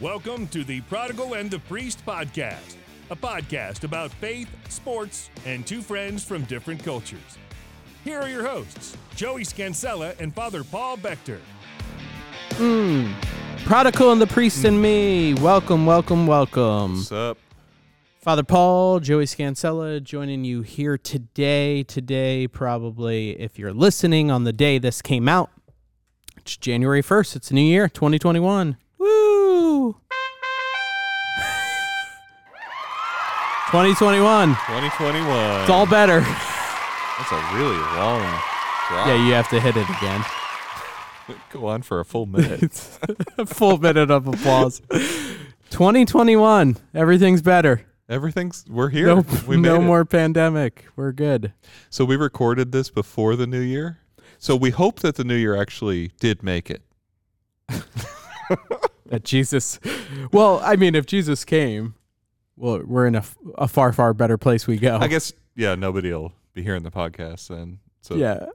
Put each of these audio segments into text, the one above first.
Welcome to the Prodigal and the Priest podcast, a podcast about faith, sports, and two friends from different cultures. Here are your hosts, Joey Scansella and Father Paul Bechter. Mm. Prodigal and the Priest and me. Welcome, welcome, welcome. What's up? Father Paul, Joey Scansella joining you here today. Today, probably, if you're listening on the day this came out, it's January 1st. It's a new year, 2021. Woo! 2021. 2021. It's all better. That's a really long drop. Yeah, you have to hit it again. Go on for a full minute. a full minute of applause. 2021. Everything's better. Everything's we're here. No, we no it. more pandemic. We're good. So we recorded this before the new year. So we hope that the new year actually did make it. That Jesus. Well, I mean, if Jesus came, well, we're in a far, far better place we go. I guess yeah, nobody'll be hearing the podcast then. So yeah.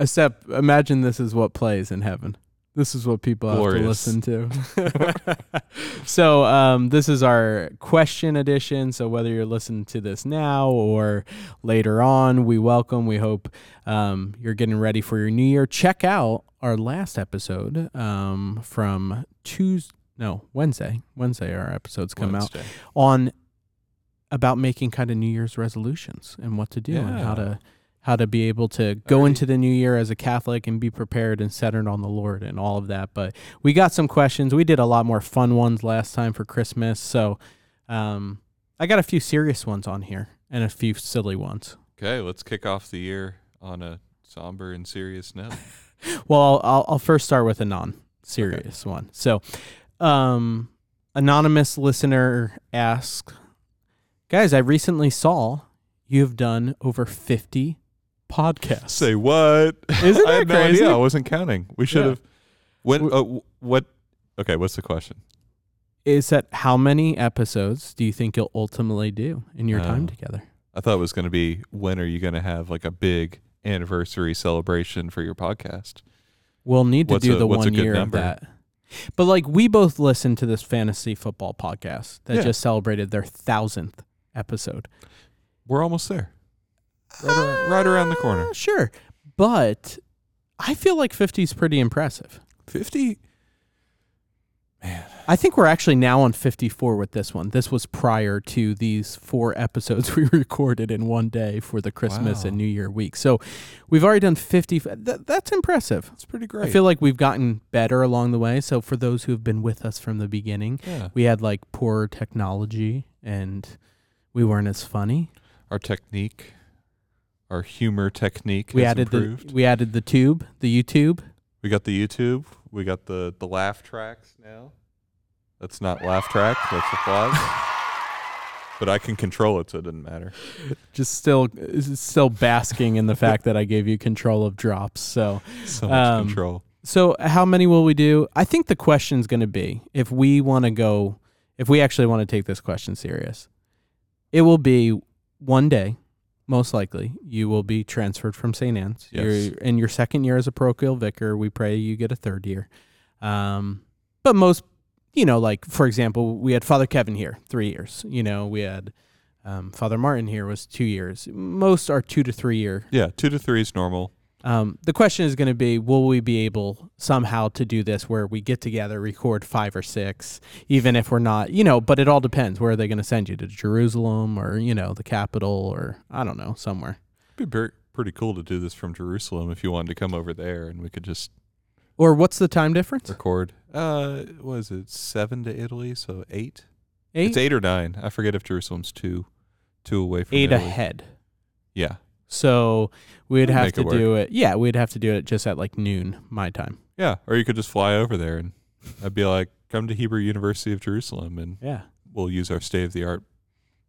Except, imagine this is what plays in heaven. This is what people Glorious. have to listen to. so, um, this is our question edition. So, whether you're listening to this now or later on, we welcome. We hope um, you're getting ready for your new year. Check out our last episode um, from Tuesday. No, Wednesday. Wednesday, our episodes come out on about making kind of New Year's resolutions and what to do and how to how to be able to go Alrighty. into the new year as a Catholic and be prepared and centered on the Lord and all of that. But we got some questions. We did a lot more fun ones last time for Christmas, so um, I got a few serious ones on here and a few silly ones. Okay, let's kick off the year on a somber and serious note. Well, I'll, I'll, I'll first start with a non-serious one. So, um, anonymous listener asks, guys, I recently saw you've done over fifty podcasts. Say what? Isn't I that had no crazy? idea. I wasn't counting. We should Yeah. have. When? Uh, what? Okay, what's the question? Is that how many episodes do you think you'll ultimately do in your time Oh. together? I thought it was going to be when are you going to have like a big anniversary celebration for your podcast? We'll need to What's do a- the what's a one good year number? of that. But like we both listened to this fantasy football podcast that Yeah. just celebrated their thousandth episode. We're almost there. Right, around, right around the corner. Uh, Sure. But I feel like 50 is pretty impressive. 50 I think we're actually now on 54 with this one. This was prior to these four episodes we recorded in one day for the Christmas Wow. and New Year week. So we've already done 50. Th- that's impressive. That's pretty great. I feel like we've gotten better along the way. So for those who have been with us from the beginning, yeah. we had like poor technology and we weren't as funny. Our technique, our humor technique We has added improved. the we added the tube, the YouTube. we got the YouTube. We got the the laugh tracks now. That's not laugh track. That's applause. but I can control it, so it doesn't matter. just still still basking in the fact that I gave you control of drops. So So much Um, control. so how many will we do? I think the question's going to be if we want to go if we actually want to take this question serious. It will be one day most likely you will be transferred from St. Anne's. Yes. You're in your second year as a parochial vicar. We pray you get a third year. Um, but most, you know, like for example, we had Father Kevin here, three years. You know, we had um, Father Martin here was two years. Most are two to three year. Yeah, two to three is normal. Um, the question is going to be, will we be able somehow to do this where we get together, record five or six, even if we're not, you know, but it all depends. Where are they going to send you to Jerusalem or, you know, the capital or I don't know, somewhere. It'd be pretty cool to do this from Jerusalem if you wanted to come over there and we could just Or what's the time difference? record. Uh, was it? Seven to Italy, so eight. Eight? It's eight or nine. I forget if Jerusalem's two, two away from Eight Italy. ahead. Yeah, So we'd We'd have to it do it. Yeah, we'd have to do it just at like noon my time. yeah. Or you could just fly over there and I'd be like, come to Hebrew University of Jerusalem and Yeah. we'll use our state of the art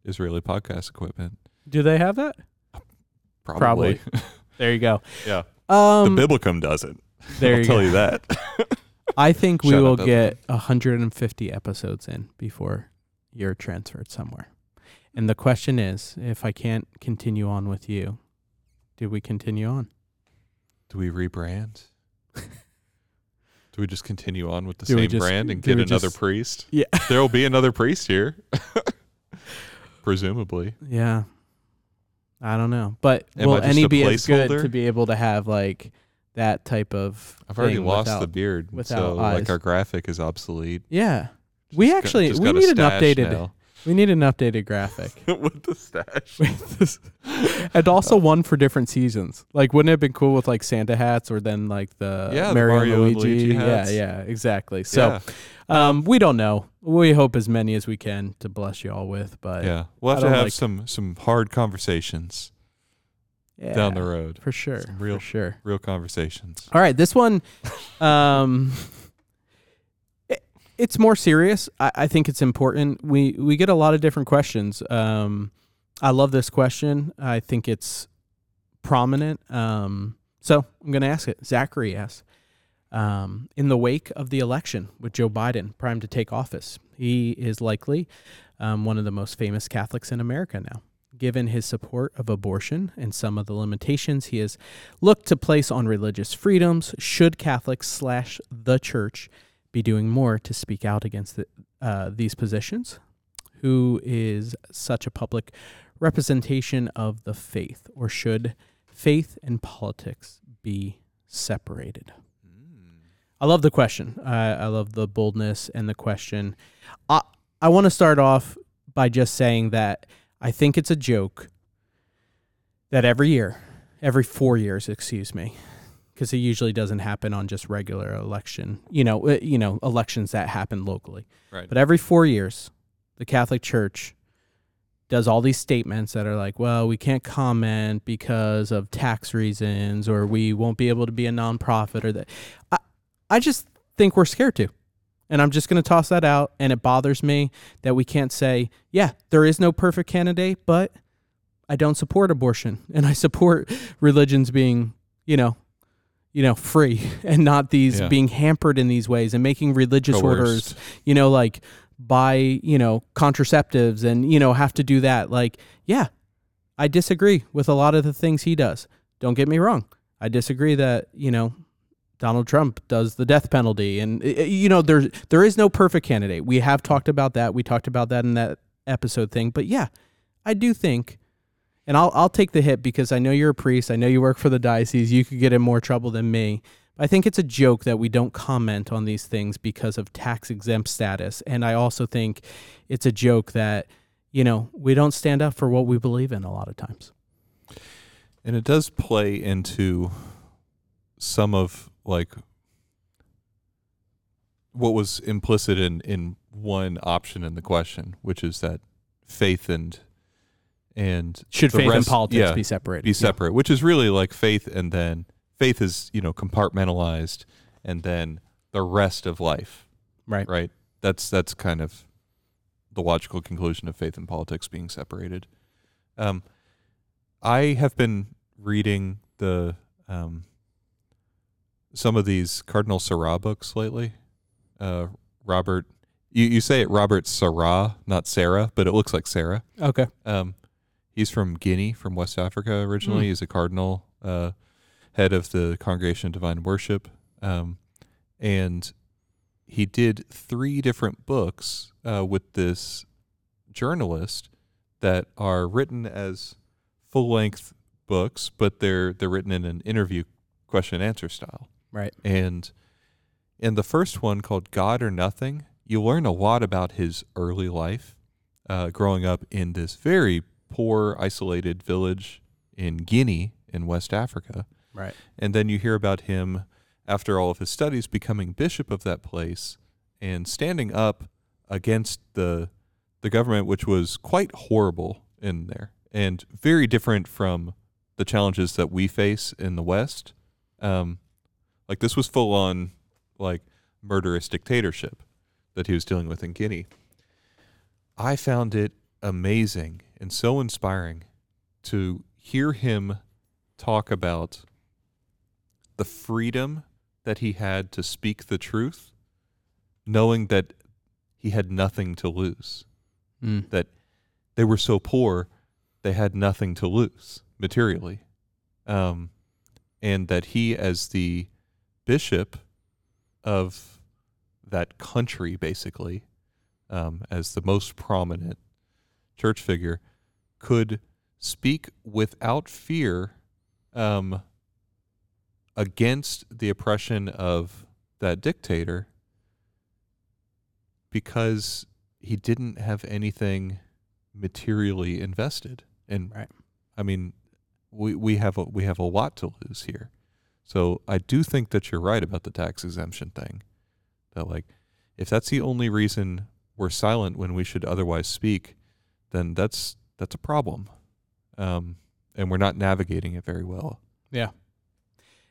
Israeli podcast equipment. Do they have that? Probably. There you go. yeah. Um, the Biblicum doesn't. There I'll you tell go. you that. I think we Shut will up, get 150 episodes in before you're transferred somewhere. And the question is, if I can't continue on with you, do we continue on? Do we rebrand? Do we just continue on with the Do we same just- brand and do get we another just- priest? Yeah. There will be another priest here, presumably. Yeah. I don't know. But Am will I just any a be as good placeholder? to be able to have like that type of I've already lost without- the beard, without so eyes. like our graphic is obsolete. Yeah. We Just got- actually just we need an updated now. we need an updated graphic. with the stash. with this. and also one for different seasons. Like, wouldn't it have been cool with like Santa hats or then like the Yeah, the Mario, Mario and and Luigi? Luigi yeah, yeah, exactly. So, yeah, um, we don't know. We hope as many as we can to bless you all with, but yeah, we'll have to have like- some some hard conversations yeah, down the road. for sure, Some real- for sure. Real conversations. All right, this one, um, it, it's more serious. I, I think it's important. We we get a lot of different questions. Um, I love this question. I think it's prominent. Um, so I'm going to ask it. Zachary asks, um, in the wake of the election with Joe Biden primed to take office, he is likely um, one of the most famous Catholics in America now. Given his support of abortion and some of the limitations he has looked to place on religious freedoms, should Catholics slash the church be doing more to speak out against the, uh, these positions? Who is such a public representation of the faith, or should faith and politics be separated? I love the question. I, I love the boldness and the question. I I want to start off by just saying that I think it's a joke that every year, every four years, excuse me, because it usually doesn't happen on just regular election. You know, uh, you know, elections that happen locally. Right. But every four years, the Catholic Church does all these statements that are like, well, we can't comment because of tax reasons, or we won't be able to be a nonprofit, or that. I, I just think we're scared to. And I'm just going to toss that out. And it bothers me that we can't say, yeah, there is no perfect candidate, but I don't support abortion and I support religions being, you know, you know, free and not these Yeah. being hampered in these ways and making religious orders you know, like buy, you know, contraceptives and, you know, have to do that. Like, yeah, I disagree with a lot of the things he does. Don't get me wrong. I disagree that, you know, Donald Trump does the death penalty and uh, you know there there is no perfect candidate. We have talked about that. We talked about that in that episode thing. But yeah, I do think and I'll I'll take the hit because I know you're a priest. I know you work for the diocese. You could get in more trouble than me. I think it's a joke that we don't comment on these things because of tax exempt status. And I also think it's a joke that, you know, we don't stand up for what we believe in a lot of times. And it does play into some of like what was implicit in in one option in the question, which is that faith and and Should faith and politics yeah, be separated? be separate, which is really like faith and then faith is, you know, compartmentalized and then the rest of life, Right. right? That's that's kind of the logical conclusion of faith and politics being separated. Um, I have been reading the um, some of these Cardinal Sarah books lately. Uh, Robert, you, you say it Robert Sarah, not Sarah, but it looks like Sarah. Okay. Um, he's from Guinea, from West Africa originally. Mm. He's a cardinal, uh, head of the Congregation of Divine Worship, um, and he did three different books uh, with this journalist that are written as full length books, but they're they're written in an interview question and answer style. Right. And in the first one called God or Nothing, you learn a lot about his early life, uh, growing up in this very poor, isolated village in Guinea in West Africa. Right. And then you hear about him after all of his studies becoming bishop of that place and standing up against the the government which was quite horrible in there and very different from the challenges that we face in the West. Um, like this was full on like murderous dictatorship that he was dealing with in Guinea. I found it amazing and so inspiring to hear him talk about the freedom that he had to speak the truth, knowing that he had nothing to lose, Mm. that they were so poor, they had nothing to lose materially. Um, and that he, as the bishop of that country, basically, um, as the most prominent church figure, could speak without fear um, against the oppression of that dictator because he didn't have anything materially invested. And Right. I mean, we we have a we have a lot to lose here. So I do think that you're right about the tax exemption thing. That like if that's the only reason we're silent when we should otherwise speak, then that's that's a problem. Um, and we're not navigating it very well. Yeah.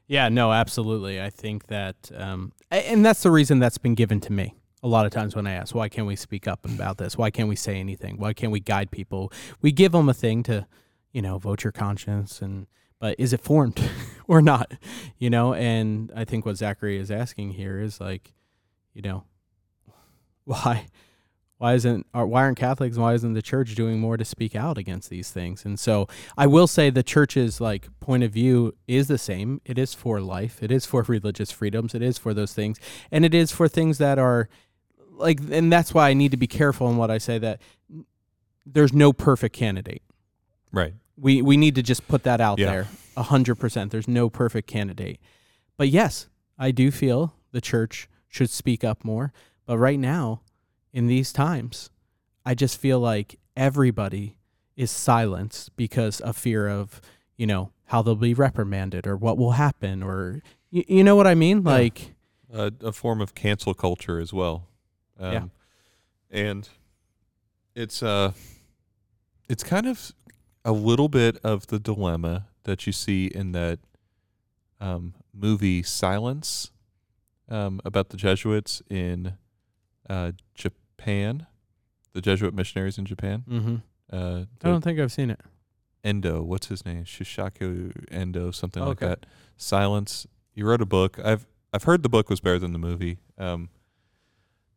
Yeah, no, absolutely. I think that, um, and that's the reason that's been given to me a lot of times when I ask, why can't we speak up about this? Why can't we say anything? Why can't we guide people? We give them a thing to, you know, vote your conscience, and but is it formed or not? You know, and I think what Zachary is asking here is like, you know, why why isn't why aren't Catholics why isn't the church doing more to speak out against these things? And so I will say the church's like point of view is the same. It is for life. It is for religious freedoms. It is for those things, and it is for things that are like. And that's why I need to be careful in what I say. That there's no perfect candidate. Right. We we need to just put that out Yeah. there. A hundred percent. There's no perfect candidate. But yes, I do feel the church should speak up more. But right now, in these times, I just feel like everybody is silenced because of fear of, you know, how they'll be reprimanded or what will happen or you, you know what I mean? Yeah. Like a, a form of cancel culture as well. Um, Yeah. And it's uh it's kind of a little bit of the dilemma that you see in that um, movie Silence um, about the Jesuits in uh, Japan, the Jesuit missionaries in Japan. mhm. Uh, I don't think I've seen it. Endo, what's his name? Shusaku Endo, something like Okay. that. Silence. You wrote a book. I've I've heard the book was better than the movie. Um,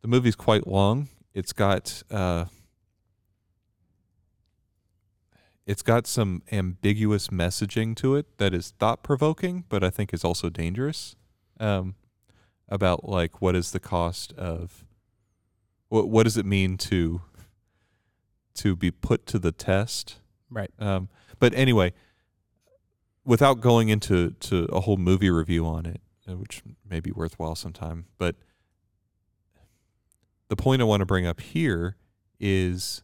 the movie's quite long. It's got uh, it's got some ambiguous messaging to it that is thought provoking, but I think is also dangerous. Um, about like what is the cost of what what does it mean to to be put to the test Right. um, but anyway, without going into to a whole movie review on it, uh, which may be worthwhile sometime, but the point I want to bring up here is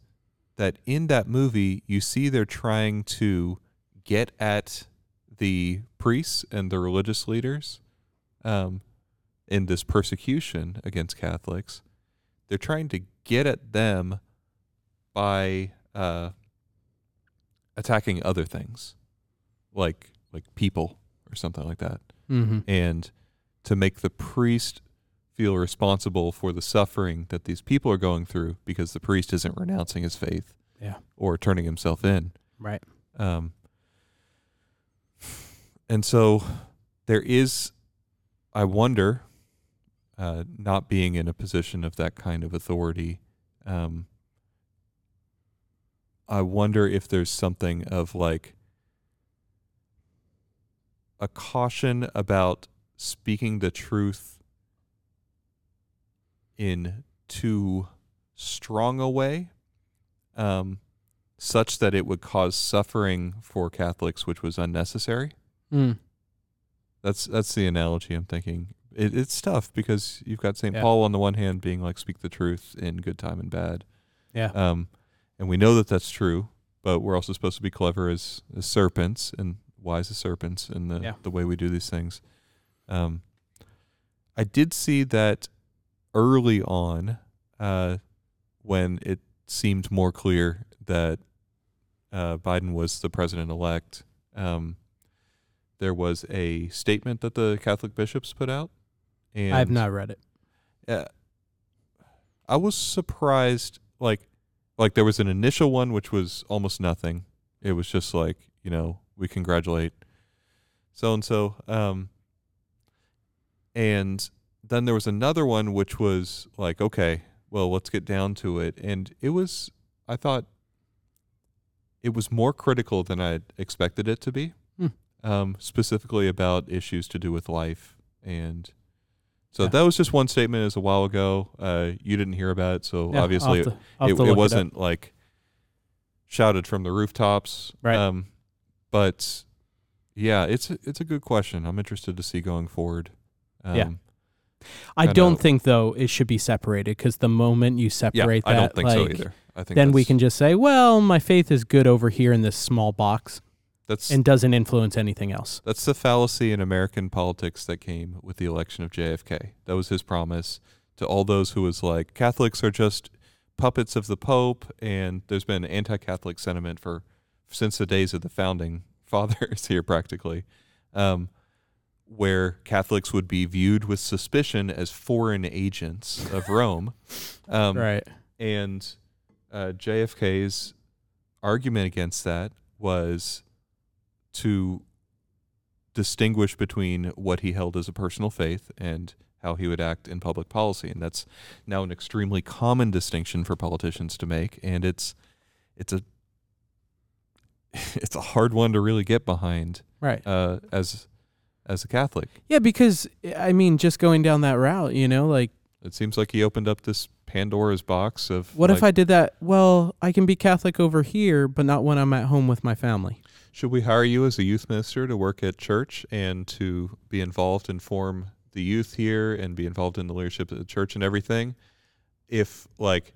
that in that movie, you see they're trying to get at the priests and the religious leaders um, in this persecution against Catholics. They're trying to get at them by uh, attacking other things, like like people or something like that, Mm-hmm. and to make the priest feel responsible for the suffering that these people are going through because the priest isn't renouncing his faith Yeah. or turning himself in. Right. Um, and so there is, I wonder, uh, not being in a position of that kind of authority, um, I wonder if there's something of like a caution about speaking the truth in too strong a way. Um, such that it would cause suffering for Catholics, which was unnecessary. Mm. That's that's the analogy I'm thinking. It, it's tough because you've got St. Yeah. Paul on the one hand being like, speak the truth in good time and bad, Yeah. um, and we know that that's true. But we're also supposed to be clever as, as serpents and wise as serpents in the Yeah. the way we do these things. Um, I did see that early on, uh, when it seemed more clear that uh, Biden was the president elect, um, there was a statement that the Catholic bishops put out. And I have not read it. uh, I was surprised. Like, like there was an initial one which was almost nothing. It was just like you know we congratulate so and so. Um, and then there was another one which was like, okay, well let's get down to it, and it was I thought it was more critical than I expected it to be. Hmm. Um, specifically about issues to do with life and So Yeah. that was just one statement. as a while ago. Uh, you didn't hear about it, so Yeah, obviously it, to- have it, it wasn't like shouted from the rooftops. Right. Um, but yeah, it's a, it's a good question. I'm interested to see going forward. Um, Yeah. I I don't know. think though it should be separated because the moment you separate Yeah, separate I that, don't think so either. I think then we can just say, well, my faith is good over here in this small box That's and doesn't influence anything else. That's the fallacy in American politics that came with the election of JFK. That was his promise to all those who was like Catholics are just puppets of the Pope, and there's been anti-Catholic sentiment for since the days of the founding fathers here, practically, um, where Catholics would be viewed with suspicion as foreign agents of Rome. Um, right. and uh, JFK's argument against that was to distinguish between what he held as a personal faith and how he would act in public policy. And that's now an extremely common distinction for politicians to make. And it's it's a it's a hard one to really get behind Right. uh, as as a Catholic. Yeah, because I mean, just going down that route, you know, like, It seems like he opened up this Pandora's box of what if I did that? Well, I can be Catholic over here, but not when I'm at home with my family. Should we hire you as a youth minister to work at church and to be involved and form the youth here and be involved in the leadership of the church and everything? If like,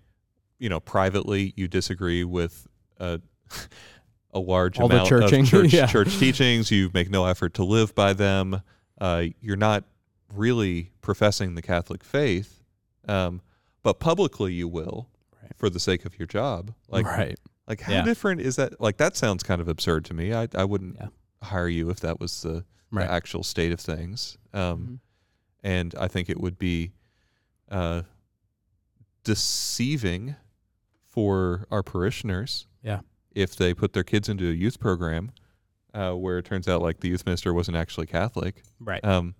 you know, privately you disagree with a a large All amount of church yeah. church teachings, you make no effort to live by them. Uh, you're not really professing the Catholic faith, um, but publicly you will Right. for the sake of your job. Like, right. like how Yeah. different is that? Like that sounds kind of absurd to me. I I wouldn't Yeah. hire you if that was the, Right. the actual state of things. Um, Mhm. and I think it would be uh, deceiving for our parishioners. Yeah. If they put their kids into a youth program, uh, where it turns out like the youth minister wasn't actually Catholic, Right. um,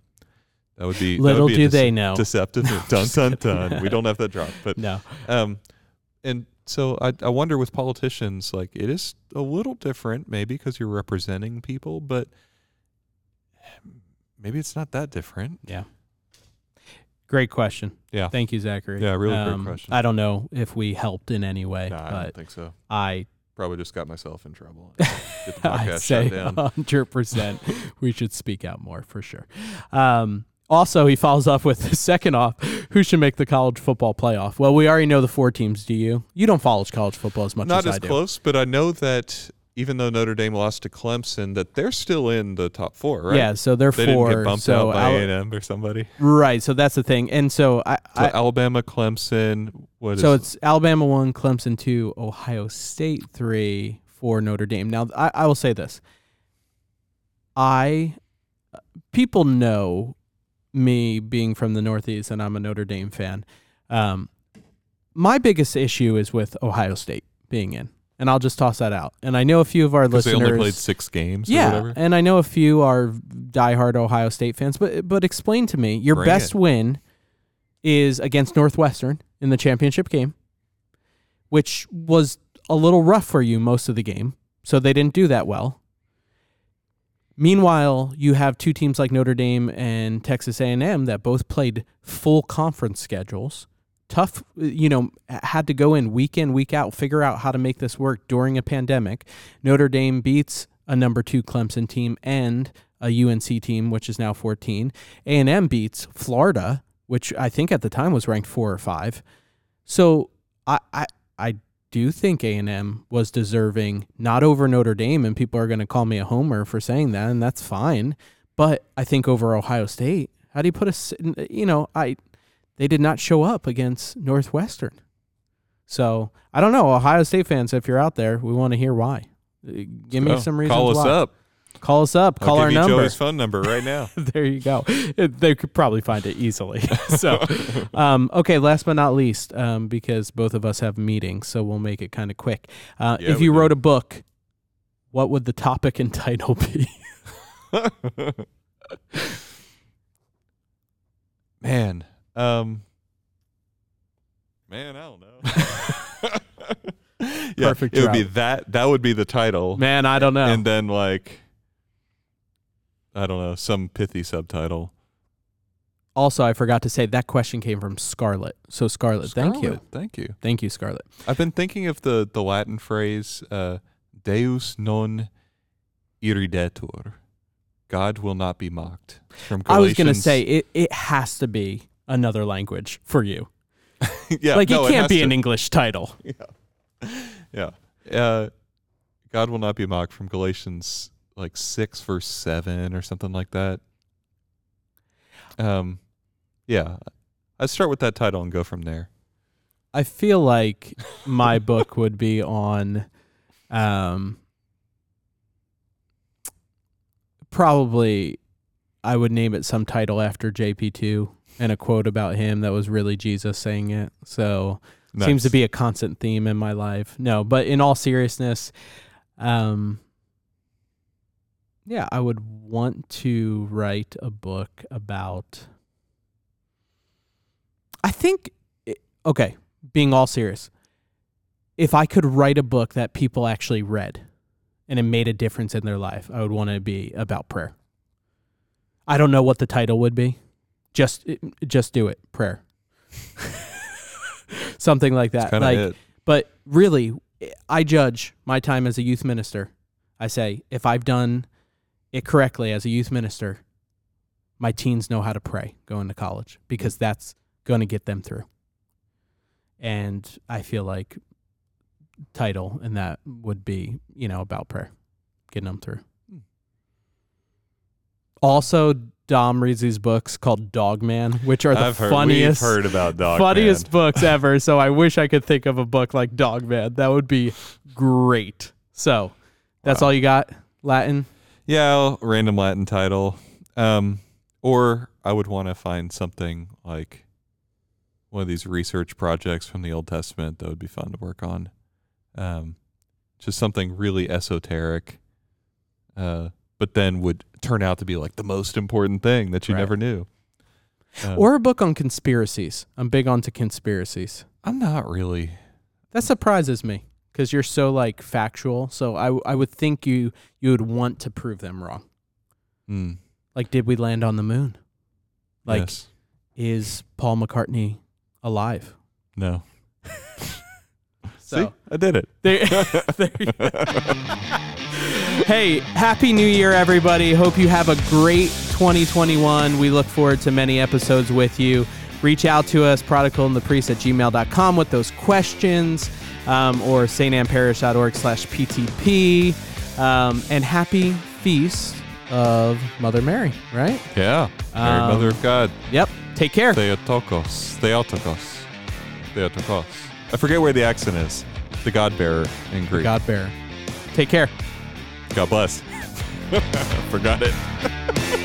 that would be that Little would be a do they dece- know. deceptive. dun dun dun. we don't have that drop, but no. um, and so I, I wonder with politicians, like it is a little different, maybe because you're representing people, but maybe it's not that different. Yeah. Great question. Yeah. Thank you, Zachary. Yeah, really great Um, question. I don't know if we helped in any way, Nah, I but don't think so. I Probably just got myself in trouble. Get the I'd say hundred percent. We should speak out more for sure. Um, also, he follows up with the second off, who should make the college football playoff? Well, we already know the four teams. Do you? You don't follow college football as much Not as, as I do. close, but I know that even though Notre Dame lost to Clemson, that they're still in the top four, right? Yeah, so they're They 4 didn't get bumped so out by A and M or somebody. right. So that's the thing. And so I, So I Alabama, Clemson. What is so it's Alabama one, Clemson two, Ohio State three, four, Notre Dame. Now I, I will say this. I people know me being from the Northeast and I'm a Notre Dame fan. Um, my biggest issue is with Ohio State being in, and I'll just toss that out. And I know a few of our because they listeners. only played six games. or yeah, whatever. and I know a few are diehard Ohio State fans. But but explain to me your Bring best it. win is against Northwestern in the championship game, which was a little rough for you most of the game. So they didn't do that well. Meanwhile, you have two teams like Notre Dame and Texas A&M that both played full conference schedules. Tough, you know, had to go in week in, week out, figure out how to make this work during a pandemic. Notre Dame beats a number two Clemson team and a UNC team, which is now 14. A&M beats Florida, which I think at the time was ranked four or five. So I, I, I do think A&M was deserving, not over Notre Dame, and people are going to call me a homer for saying that, and that's fine. But I think over Ohio State, how do you put a, you know, I, they did not show up against Northwestern. So I don't know, Ohio State fans, if you're out there, we want to hear why. Uh, Give me So, some reasons Call us why. up. Call us up. I'll Call our number. Joey's phone number right now. there you go. They could probably find it easily. so, um, okay. Last but not least, um, because both of us have meetings, so we'll make it kind of quick. Uh, Yeah, if you do. wrote a book, what would the topic and title be? man, um, man, I don't know. yeah, Perfect It would be that. That would be the title, Man, I don't know. and then like, I don't know, some pithy subtitle. also, I forgot to say that question came from Scarlet. So Scarlet, thank you, Thank you. thank you, Scarlett. I've been thinking of the the Latin phrase uh, "Deus non irridetur," God will not be mocked. From I was gonna say it. It has to be another language for you. yeah, like no, it can't has be to- an English title. Yeah, uh, God will not be mocked from Galatians like six verse seven or something like that. Um, yeah, I'd start with that title and go from there. I feel like my book would be on um probably I would name it some title after JP2 and a quote about him that was really Jesus saying it. So seems to be a constant theme in my life. No, but in all seriousness, um yeah, I would want to write a book about I think it- okay, being all serious. If I could write a book that people actually read and it made a difference in their life, I would want to be about prayer. I don't know what the title would be. Just just do it, prayer. Something like that. like it. but really, I judge my time as a youth minister. I say, if I've done it correctly as a youth minister, my teens know how to pray going to college because that's going to get them through. And I feel like title and that would be, you know, about prayer, getting them through. Hmm. Also, Dom reads these books called Dog Man, which are the I've heard, funniest heard about Dog funniest Man. books ever. So I wish I could think of a book like Dog Man. That would be great. So that's Wow. all you got? Latin? Yeah, random Latin title. Um, or I would want to find something like one of these research projects from the Old Testament that would be fun to work on. Um, just something really esoteric, uh, but then would turn out to be like the most important thing that you Right. never knew. Um, Or a book on conspiracies. I'm big onto conspiracies. I'm not really. That surprises me because you're so like factual. So I, w- I would think you you would want to prove them wrong. Mm, Like, did we land on the moon? Like, yes. is Paul McCartney alive? no. So See, I did it. there, there you go. Hey, happy new year, everybody. Hope you have a great 2021. We look forward to many episodes with you. Reach out to us, prodigal and the priest at gmail.com with those questions um, or stannparish.org slash PTP. Um, and happy feast of Mother Mary, right? Yeah. Mary, Um, Mother of God. Yep. Take care. Theotokos. Theotokos. Theotokos. I forget where the accent is. The God bearer in Greek. God bearer. Take care. God bless. Forgot it.